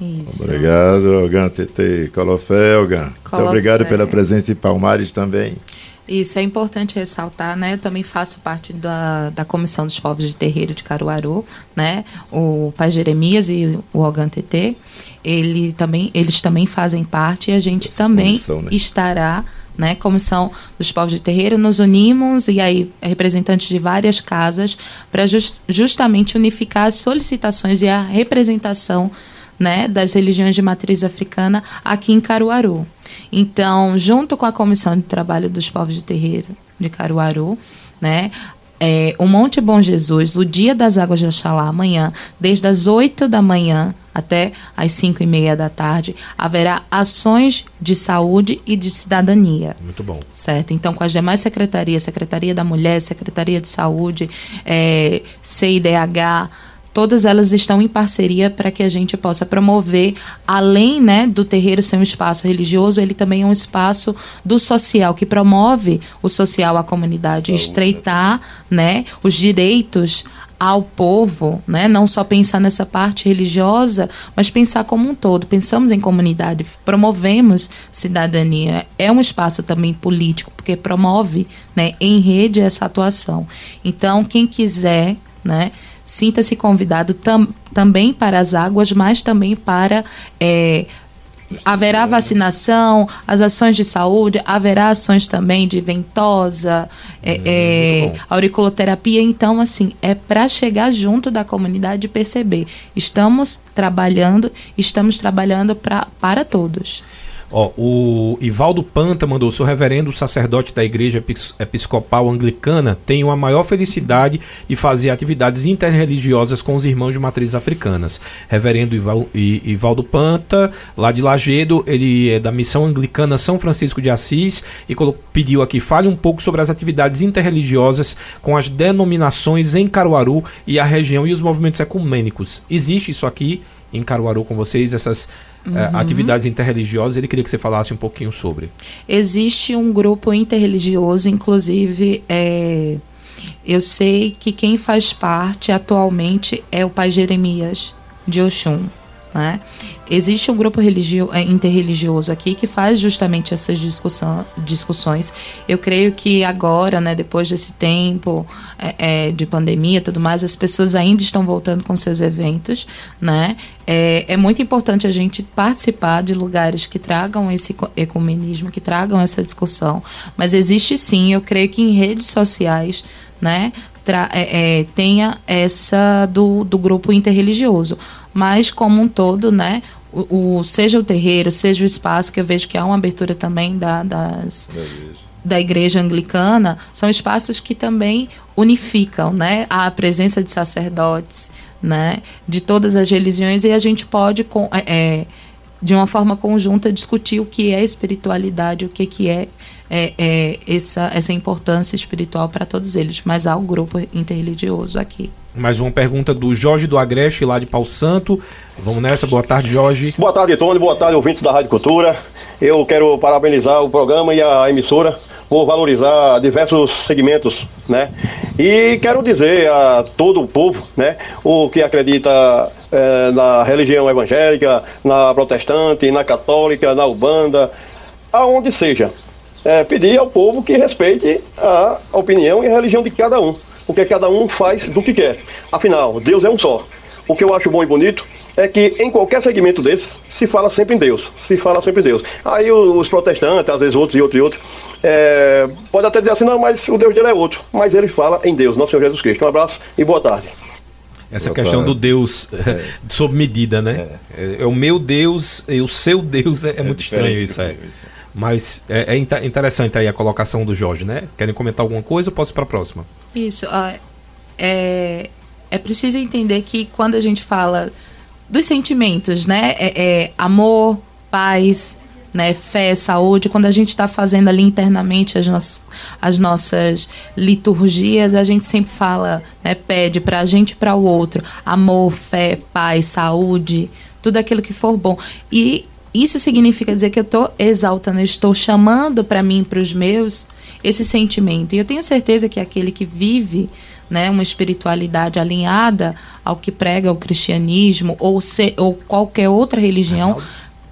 Speaker 4: Isso. Obrigado, Ogan TT. Colofé, Ogan. Muito obrigado pela presença de Palmares também.
Speaker 3: Isso é importante ressaltar, né? Eu também faço parte da, da Comissão dos Povos de Terreiro de Caruaru, né? O Pai Jeremias e o Ogan TT, ele também, eles também fazem parte e a gente Essa também comissão, né? estará né, comissão dos povos de terreiro, nos unimos e aí representantes de várias casas para just, justamente unificar as solicitações e a representação né, das religiões de matriz africana aqui em Caruaru. Então, junto com a comissão de trabalho dos povos de terreiro de Caruaru, né, é, o Monte Bom Jesus, o dia das águas de Oxalá, amanhã, desde as 8 da manhã até as 5 e meia da tarde, haverá ações de saúde e de cidadania.
Speaker 1: Muito bom.
Speaker 3: Certo? Então, com as demais secretarias, Secretaria da Mulher, Secretaria de Saúde, é, CIDH, todas elas estão em parceria para que a gente possa promover, além né, do terreiro ser um espaço religioso, ele também é um espaço do social, que promove o social à comunidade, estreitar né, os direitos ao povo, né? não só pensar nessa parte religiosa, mas pensar como um todo. Pensamos em comunidade, promovemos cidadania. É um espaço também político, porque promove né, em rede essa atuação. Então, quem quiser, né? Sinta-se convidado tam, também para as águas, mas também para. É, haverá vacinação, as ações de saúde, haverá ações também de ventosa, é, hum, é, auriculoterapia. Então, assim, é para chegar junto da comunidade e perceber. Estamos trabalhando, estamos trabalhando pra, para todos.
Speaker 1: Ó, o Ivaldo Panta mandou: sou reverendo sacerdote da Igreja Episcopal Anglicana. Tenho a maior felicidade de fazer atividades interreligiosas com os irmãos de matrizes africanas. Reverendo Ival, Ivaldo Panta, lá de Lagedo, ele é da missão anglicana São Francisco de Assis e pediu aqui: fale um pouco sobre as atividades interreligiosas com as denominações em Caruaru e a região e os movimentos ecumênicos. Existe isso aqui em Caruaru com vocês, essas eh, uhum. atividades interreligiosas. Ele queria que você falasse um pouquinho sobre.
Speaker 3: Existe um grupo interreligioso, inclusive, é, eu sei que quem faz parte atualmente é o pai Jeremias de Oxum. Né? Existe um grupo religio, é, interreligioso aqui que faz justamente essas discussão, discussões. Eu creio que agora, né, depois desse tempo é, é, de pandemia e tudo mais, as pessoas ainda estão voltando com seus eventos. Né? É, é muito importante a gente participar de lugares que tragam esse ecumenismo, que tragam essa discussão. Mas existe sim, eu creio que em redes sociais, né, é, é, tenha essa do, do grupo interreligioso. Mas, como um todo, né, o, o, seja o terreiro, seja o espaço, que eu vejo que há uma abertura também da, das, da, igreja. da igreja anglicana, são espaços que também unificam né, a presença de sacerdotes né, de todas as religiões e a gente pode. Com, é, é de uma forma conjunta discutir o que é espiritualidade, o que, que é, é, é essa, essa importância espiritual para todos eles. Mas há o um grupo interreligioso aqui.
Speaker 1: Mais uma pergunta do Jorge do Agreste, lá de Pau Santo. Vamos nessa. Boa tarde, Jorge.
Speaker 8: Boa tarde, Tony. Boa tarde, ouvintes da Rádio Cultura. Eu quero parabenizar o programa e a emissora por valorizar diversos segmentos, né? E quero dizer a todo o povo, né, o que acredita é, na religião evangélica, na protestante, na católica, na ubanda, aonde seja, é, pedir ao povo que respeite a opinião e a religião de cada um, porque cada um faz do que quer. Afinal, Deus é um só. O que eu acho bom e bonito é que em qualquer segmento desse se fala sempre em Deus, se fala sempre em Deus. Aí os protestantes, às vezes outros e outros e outros, é, pode até dizer assim, não, mas o Deus dele é outro. Mas ele fala em Deus, nosso Senhor Jesus Cristo. Um abraço e boa tarde.
Speaker 1: Essa boa questão tarde. do Deus é. sob medida, né? É. é. o meu Deus e o seu Deus é, é muito estranho isso, é. Mas é, é, interessante aí a colocação do Jorge, né? Querem comentar alguma coisa ou posso ir para a próxima?
Speaker 3: Isso. É, é preciso entender que quando a gente fala dos sentimentos, né? É, é amor, paz, né, fé, saúde, quando a gente está fazendo ali internamente as nossas, as nossas liturgias, a gente sempre fala, né, pede para a gente e para o outro, amor, fé, paz, saúde, tudo aquilo que for bom. E isso significa dizer que eu estou exaltando, eu estou chamando para mim, para os meus, esse sentimento. E eu tenho certeza que aquele que vive né, uma espiritualidade alinhada ao que prega o cristianismo ou, se, ou qualquer outra religião,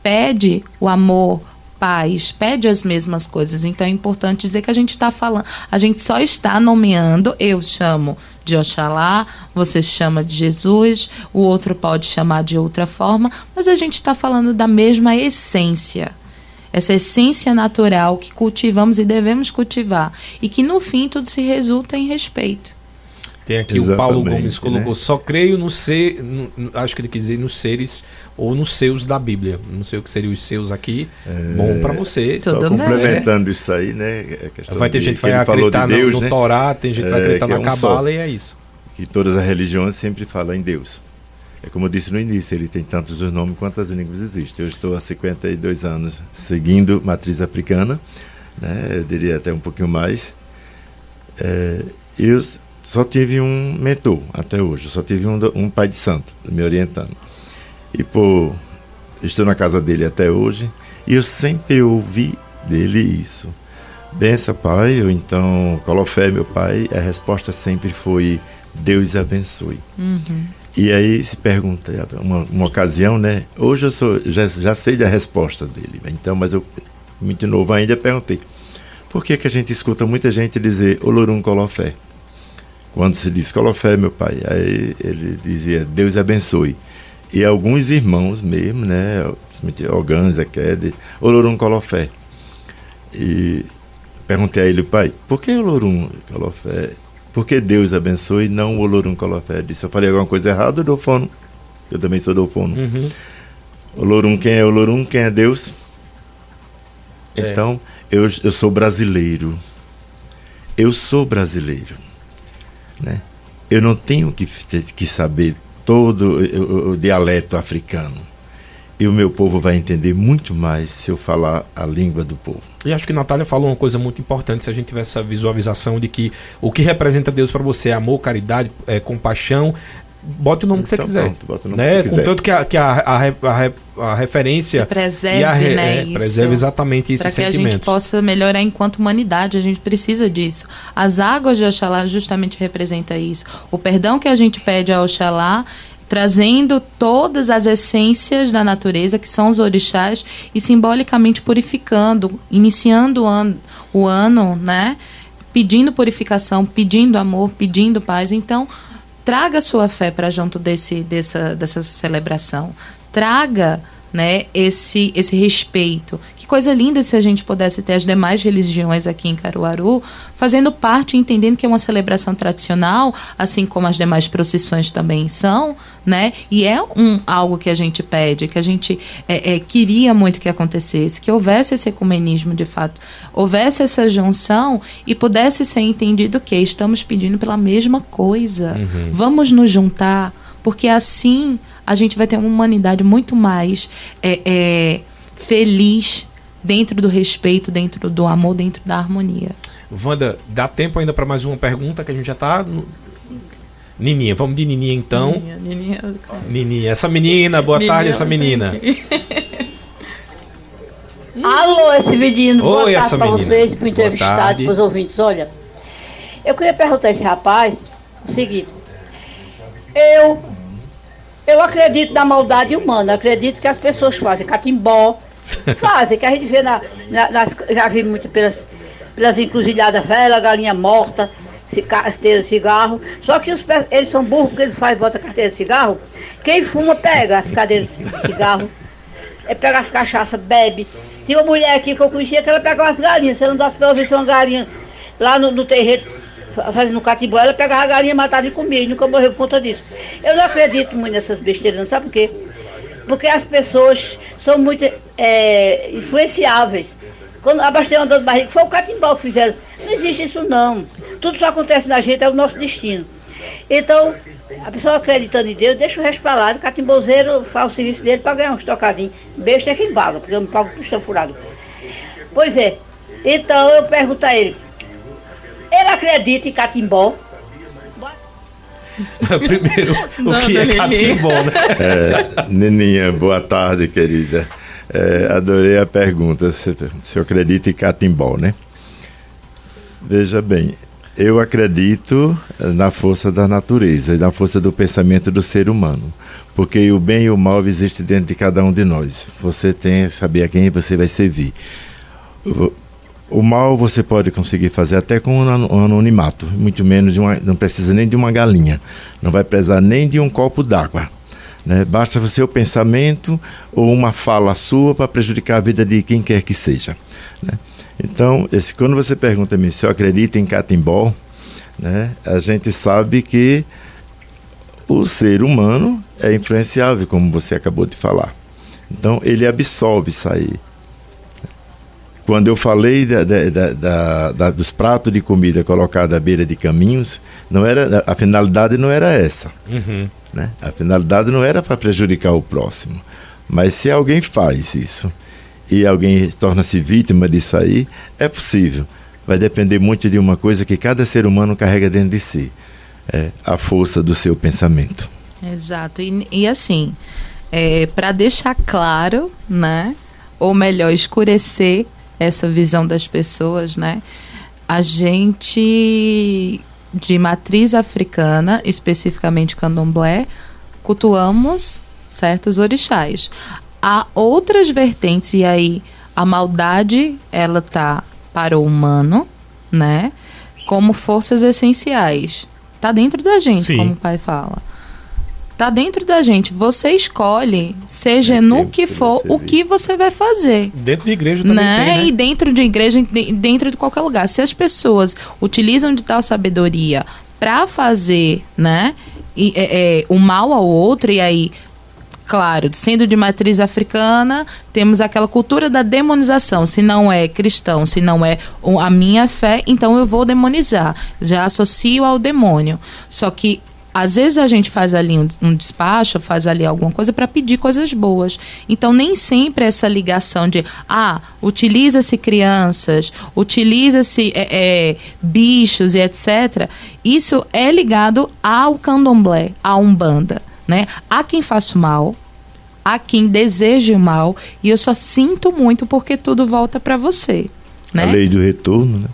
Speaker 3: pede o amor, paz, pede as mesmas coisas. Então é importante dizer que a gente está falando, a gente só está nomeando, eu chamo de Oxalá, você chama de Jesus, o outro pode chamar de outra forma, mas a gente está falando da mesma essência. essa essência natural que cultivamos e devemos cultivar. E que no fim tudo se resulta em respeito.
Speaker 1: Tem aqui Exatamente, o Paulo Gomes colocou: né? só creio no ser, no, acho que ele quer dizer nos seres ou nos seus da Bíblia. Não sei o que seriam os seus aqui. É, Bom para você.
Speaker 4: Só complementando isso aí, né?
Speaker 1: vai ter de, gente que vai acreditar de Deus, no, no né? Torá, tem gente que vai é, acreditar é, na é um Cabala e é isso.
Speaker 4: Que todas as religiões sempre falam em Deus. É como eu disse no início, ele tem tantos os nomes quanto as línguas existem. Eu estou há 52 anos seguindo matriz africana, né? eu diria até um pouquinho mais. É, eu só tive um mentor até hoje, só tive um, um pai de santo me orientando. E por estou na casa dele até hoje e eu sempre ouvi dele isso. Bença, pai, ou então Colofé, meu pai, a resposta sempre foi Deus abençoe. Uhum. E aí se pergunta, uma, uma ocasião, né? Hoje eu sou, já, já sei da resposta dele, então, mas eu, muito novo ainda, perguntei: por que, que a gente escuta muita gente dizer Olorum Colofé? Quando se diz Colofé, meu pai, aí ele dizia, Deus abençoe. E alguns irmãos mesmo, né, Ogan, Zequede, Olorum Colofé. E perguntei a ele, pai, por que Olorum Colofé? Por que Deus abençoe e não Olorum Colofé? Disse, eu falei alguma coisa errada, do fono. Eu também sou do fono. Uhum. Olorum, quem é Olorum? Quem é Deus? É. Então, eu, eu sou brasileiro. Eu sou brasileiro. Né? Eu não tenho que, que saber todo o, o, dialeto africano. E o meu povo vai entender muito mais se eu falar a língua do povo.
Speaker 1: E acho que Natália falou uma coisa muito importante, se a gente tiver essa visualização de que o que representa Deus para você é amor, caridade, é, compaixão, Bote o nome que você então, quiser. Pronto, bota o nome né? que você Contanto que a, que a, a, a, a referência.
Speaker 3: Que preserve, a, né?
Speaker 1: É, preserve exatamente
Speaker 3: isso. Para que a gente possa melhorar enquanto humanidade. A gente precisa disso. As águas de Oxalá justamente representa isso. O perdão que a gente pede a Oxalá trazendo todas as essências da natureza, que são os orixás, e simbolicamente purificando, iniciando o ano, o ano né? Pedindo purificação, pedindo amor, pedindo paz. Então, traga sua fé para junto desse, dessa, dessa celebração. Traga né, esse, esse respeito. Que coisa linda se a gente pudesse ter as demais religiões aqui em Caruaru fazendo parte, entendendo que é uma celebração tradicional, assim como as demais procissões também são, né? E é um, algo que a gente pede, que a gente é, é, queria muito que acontecesse, que houvesse esse ecumenismo de fato, houvesse essa junção e pudesse ser entendido que estamos pedindo pela mesma coisa. Uhum. Vamos nos juntar, porque assim a gente vai ter uma humanidade muito mais é, é, feliz dentro do respeito, dentro do amor, dentro da harmonia.
Speaker 1: Wanda, dá tempo ainda para mais uma pergunta que a gente já está no... Nininha, vamos de Nininha então. Nininha, Nininha. Nininha. Essa menina, boa Nininha tarde, essa menina.
Speaker 9: Alô, esse menino, Oi, boa tarde para vocês, para o entrevistado, para os ouvintes. Olha, eu queria perguntar a esse rapaz o seguinte: eu eu acredito na maldade humana, acredito que as pessoas fazem catimbó, fazem, que a gente vê na, na nas, já vi muito pelas, pelas encruzilhadas velhas, galinha morta, carteira de cigarro. Só que os, eles são burros porque eles fazem, bota carteira de cigarro. Quem fuma pega as cadeiras de cigarro, é, pega as cachaças, bebe. Tinha uma mulher aqui que eu conhecia que ela pegava as galinhas, você não dá pra ver se uma galinha lá no, no terreiro fazendo catimbó, ela pegava a galinha, matava e comia, e nunca morreu por conta disso. Eu não acredito muito nessas besteiras, não sabe por quê? Porque as pessoas são muito é, influenciáveis. Quando abastei uma dor de barriga, foi o catimbó que fizeram. Não existe isso não. Tudo só acontece na gente, é o nosso destino. Então, a pessoa acreditando em Deus, deixa o resto pra lá. O catimbozeiro faz o serviço dele para ganhar uns trocadinhos. Besta é quem paga, porque eu me pago tudo furado. Pois é. Então eu pergunto a ele, ele acredita em catimbó.
Speaker 1: Primeiro, o que é catimbó, né?
Speaker 4: É, Neninha, boa tarde, querida. É, adorei a pergunta, se, se eu acredito em catimbó, né? Veja bem, eu acredito na força da natureza e na força do pensamento do ser humano. Porque o bem e o mal existem dentro de cada um de nós. Você tem que saber a quem você vai servir. O mal você pode conseguir fazer até com um anonimato, muito menos de uma, não precisa nem de uma galinha, não vai precisar nem de um copo d'água. Né? Basta o seu pensamento ou uma fala sua para prejudicar a vida de quem quer que seja. Né? Então, esse, quando você pergunta a mim se eu acredito em catimbó, né, a gente sabe que o ser humano é influenciável, como você acabou de falar. Então, ele absorve isso aí. Quando eu falei da, da, da, dos pratos de comida colocados à beira de caminhos, não era a finalidade não era essa. Uhum. Né? A finalidade não era para prejudicar o próximo. Mas se alguém faz isso e alguém torna-se vítima disso aí, é possível. Vai depender muito de uma coisa que cada ser humano carrega dentro de si: é a força do seu pensamento.
Speaker 3: Exato. E, e assim, é, para deixar claro, né? Ou melhor, escurecer essa visão das pessoas, né? A gente de matriz africana, especificamente candomblé, cultuamos certos orixás. Há outras vertentes e aí a maldade ela tá para o humano, né? Como forças essenciais. Tá dentro da gente, Sim. como o pai fala. Tá dentro da gente. Você escolhe, seja é no que for, o que você vai fazer.
Speaker 1: Dentro de igreja também né? tem, né?
Speaker 3: E dentro de igreja, dentro de qualquer lugar. Se as pessoas utilizam de tal sabedoria para fazer, né, e, é, é, o mal ao outro, e aí claro, sendo de matriz africana, temos aquela cultura da demonização. Se não é cristão, se não é a minha fé, então eu vou demonizar. Já associo ao demônio. Só que às vezes a gente faz ali um, um despacho, faz ali alguma coisa para pedir coisas boas. Então, nem sempre essa ligação de, ah, utiliza-se crianças, utiliza-se é, é, bichos e etc. Isso é ligado ao candomblé, à umbanda. Né? Há quem faça mal, há quem deseje mal, e eu só sinto muito porque tudo volta para você. Né?
Speaker 4: A lei do retorno, né?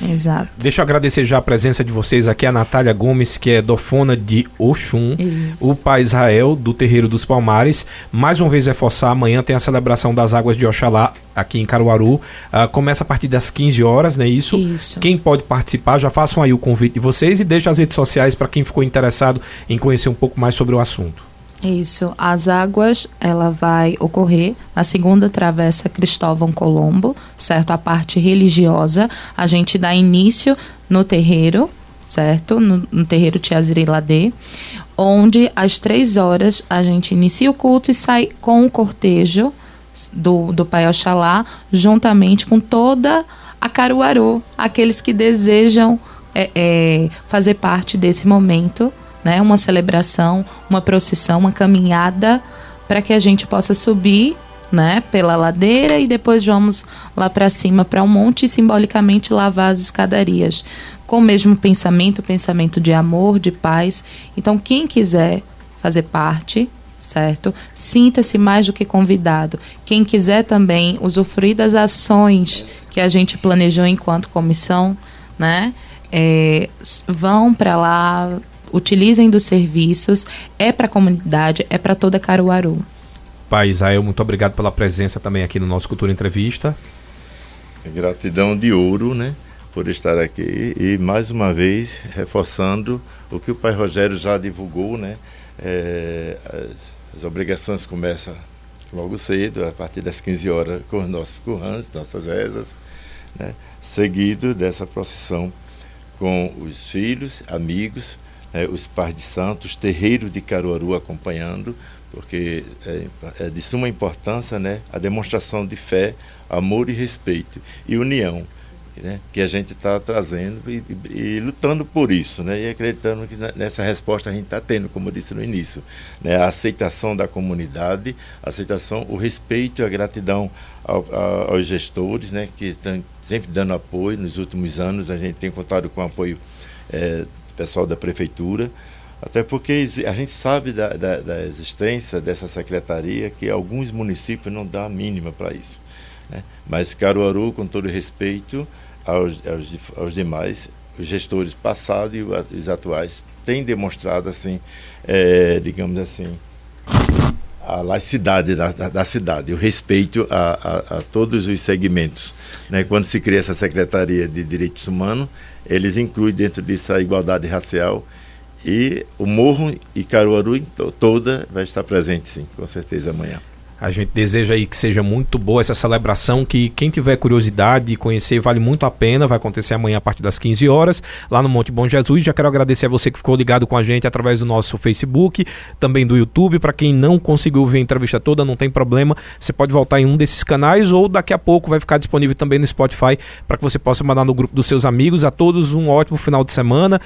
Speaker 3: Exato.
Speaker 1: Deixa eu agradecer já a presença de vocês aqui, a Natália Gomes, que é dofona de Oxum, Isso. o pai Israel, do Terreiro dos Palmares. Mais uma vez reforçar, amanhã tem a celebração das águas de Oxalá aqui em Caruaru. Uh, começa a partir das 15 horas, não é isso?
Speaker 3: Isso.
Speaker 1: Quem pode participar, já façam aí o convite de vocês e deixem as redes sociais para quem ficou interessado em conhecer um pouco mais sobre o assunto.
Speaker 3: Isso. As águas, ela vai ocorrer na segunda travessa Cristóvão Colombo, certo? A parte religiosa. A gente dá início no terreiro, certo? No, no terreiro Tiaziri Ladê, onde às três horas a gente inicia o culto e sai com o cortejo do, do Pai Oxalá, juntamente com toda a Caruaru, aqueles que desejam é, é, fazer parte desse momento né? Uma celebração, uma procissão, uma caminhada para que a gente possa subir, né, pela ladeira e depois vamos lá para cima para um monte e simbolicamente lavar as escadarias com o mesmo pensamento, pensamento de amor, de paz. Então, quem quiser fazer parte, certo? Sinta-se mais do que convidado. Quem quiser também usufruir das ações que a gente planejou enquanto comissão, né? É, vão para lá, utilizem dos serviços, é para a comunidade, é para toda Caruaru.
Speaker 1: Pai Israel, muito obrigado pela presença também aqui no nosso Cultura Entrevista.
Speaker 4: Gratidão de ouro, né? Por estar aqui e mais uma vez reforçando o que o Pai Rogério já divulgou, né? É, as, as, obrigações começam logo cedo, a partir das 15 horas, com os nossos currãs, nossas rezas, né? seguido dessa procissão com os filhos, amigos, é, os pais de santos, terreiro de Caruaru acompanhando, porque é, é, de suma importância né, a demonstração de fé, amor e respeito e união. Né, que a gente está trazendo e, e, e, lutando por isso, né, e acreditando que nessa resposta a gente está tendo, como eu disse no início, né, a aceitação da comunidade, a aceitação, o respeito e a gratidão ao, aos gestores, né, que estão sempre dando apoio. Nos últimos anos a gente tem contado com apoio é, pessoal da prefeitura, até porque a gente sabe da, da, da existência dessa secretaria que alguns municípios não dão a mínima para isso. Né? Mas Caruaru, com todo respeito aos, aos, aos demais, os gestores passados e os atuais têm demonstrado assim, é, digamos assim, a laicidade da, da, da, cidade, o respeito a, a, a, todos os segmentos. Né? Quando se cria essa Secretaria de Direitos Humanos, eles incluem dentro disso a igualdade racial E o Morro e Caruaru toda vai estar presente, sim, com certeza amanhã.
Speaker 10: A gente deseja aí que seja muito boa essa celebração, que quem tiver curiosidade de conhecer vale muito a pena. Vai acontecer amanhã a partir das 15 horas, lá no Monte Bom Jesus. Já quero agradecer a você que ficou ligado com a gente através do nosso Facebook, também do YouTube. Para quem não conseguiu ver a entrevista toda, não tem problema. Você pode voltar em um desses canais ou daqui a pouco vai ficar disponível também no Spotify para que você possa mandar no grupo dos seus amigos. A todos um ótimo final de semana.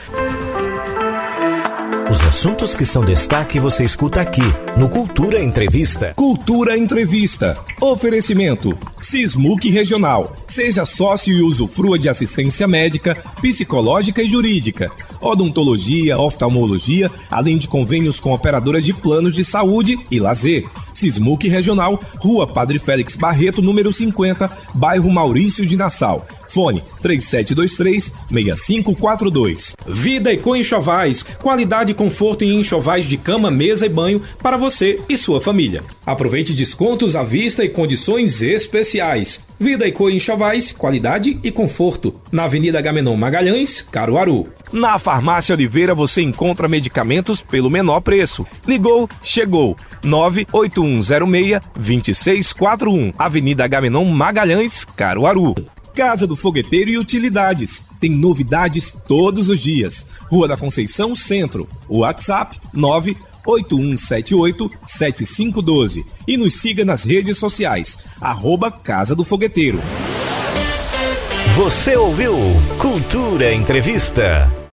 Speaker 5: Os assuntos que são destaque você escuta aqui no Cultura Entrevista.
Speaker 1: Cultura Entrevista. Oferecimento: Sismuc Regional. Seja sócio e usufrua de assistência médica, psicológica e jurídica, odontologia, oftalmologia, além de convênios com operadoras de planos de saúde e lazer. Sismuc Regional, Rua Padre Félix Barreto, número 50, bairro Maurício de Nassau. Fone 3723-6542. Vida e com enxovais. Qualidade e conforto em enxovais de cama, mesa e banho para você e sua família. Aproveite descontos à vista e condições especiais. Vida e Co Enxovais, qualidade e conforto. Na Avenida Gamenon Magalhães, Caruaru. Na Farmácia Oliveira você encontra medicamentos pelo menor preço. Ligou, chegou. 98106 2641. Avenida Gamenon Magalhães, Caruaru. Casa do Fogueteiro e Utilidades. Tem novidades todos os dias. Rua da Conceição Centro. WhatsApp 981787512. E nos siga nas redes sociais. Arroba Casa do Fogueteiro.
Speaker 5: Você ouviu Cultura Entrevista.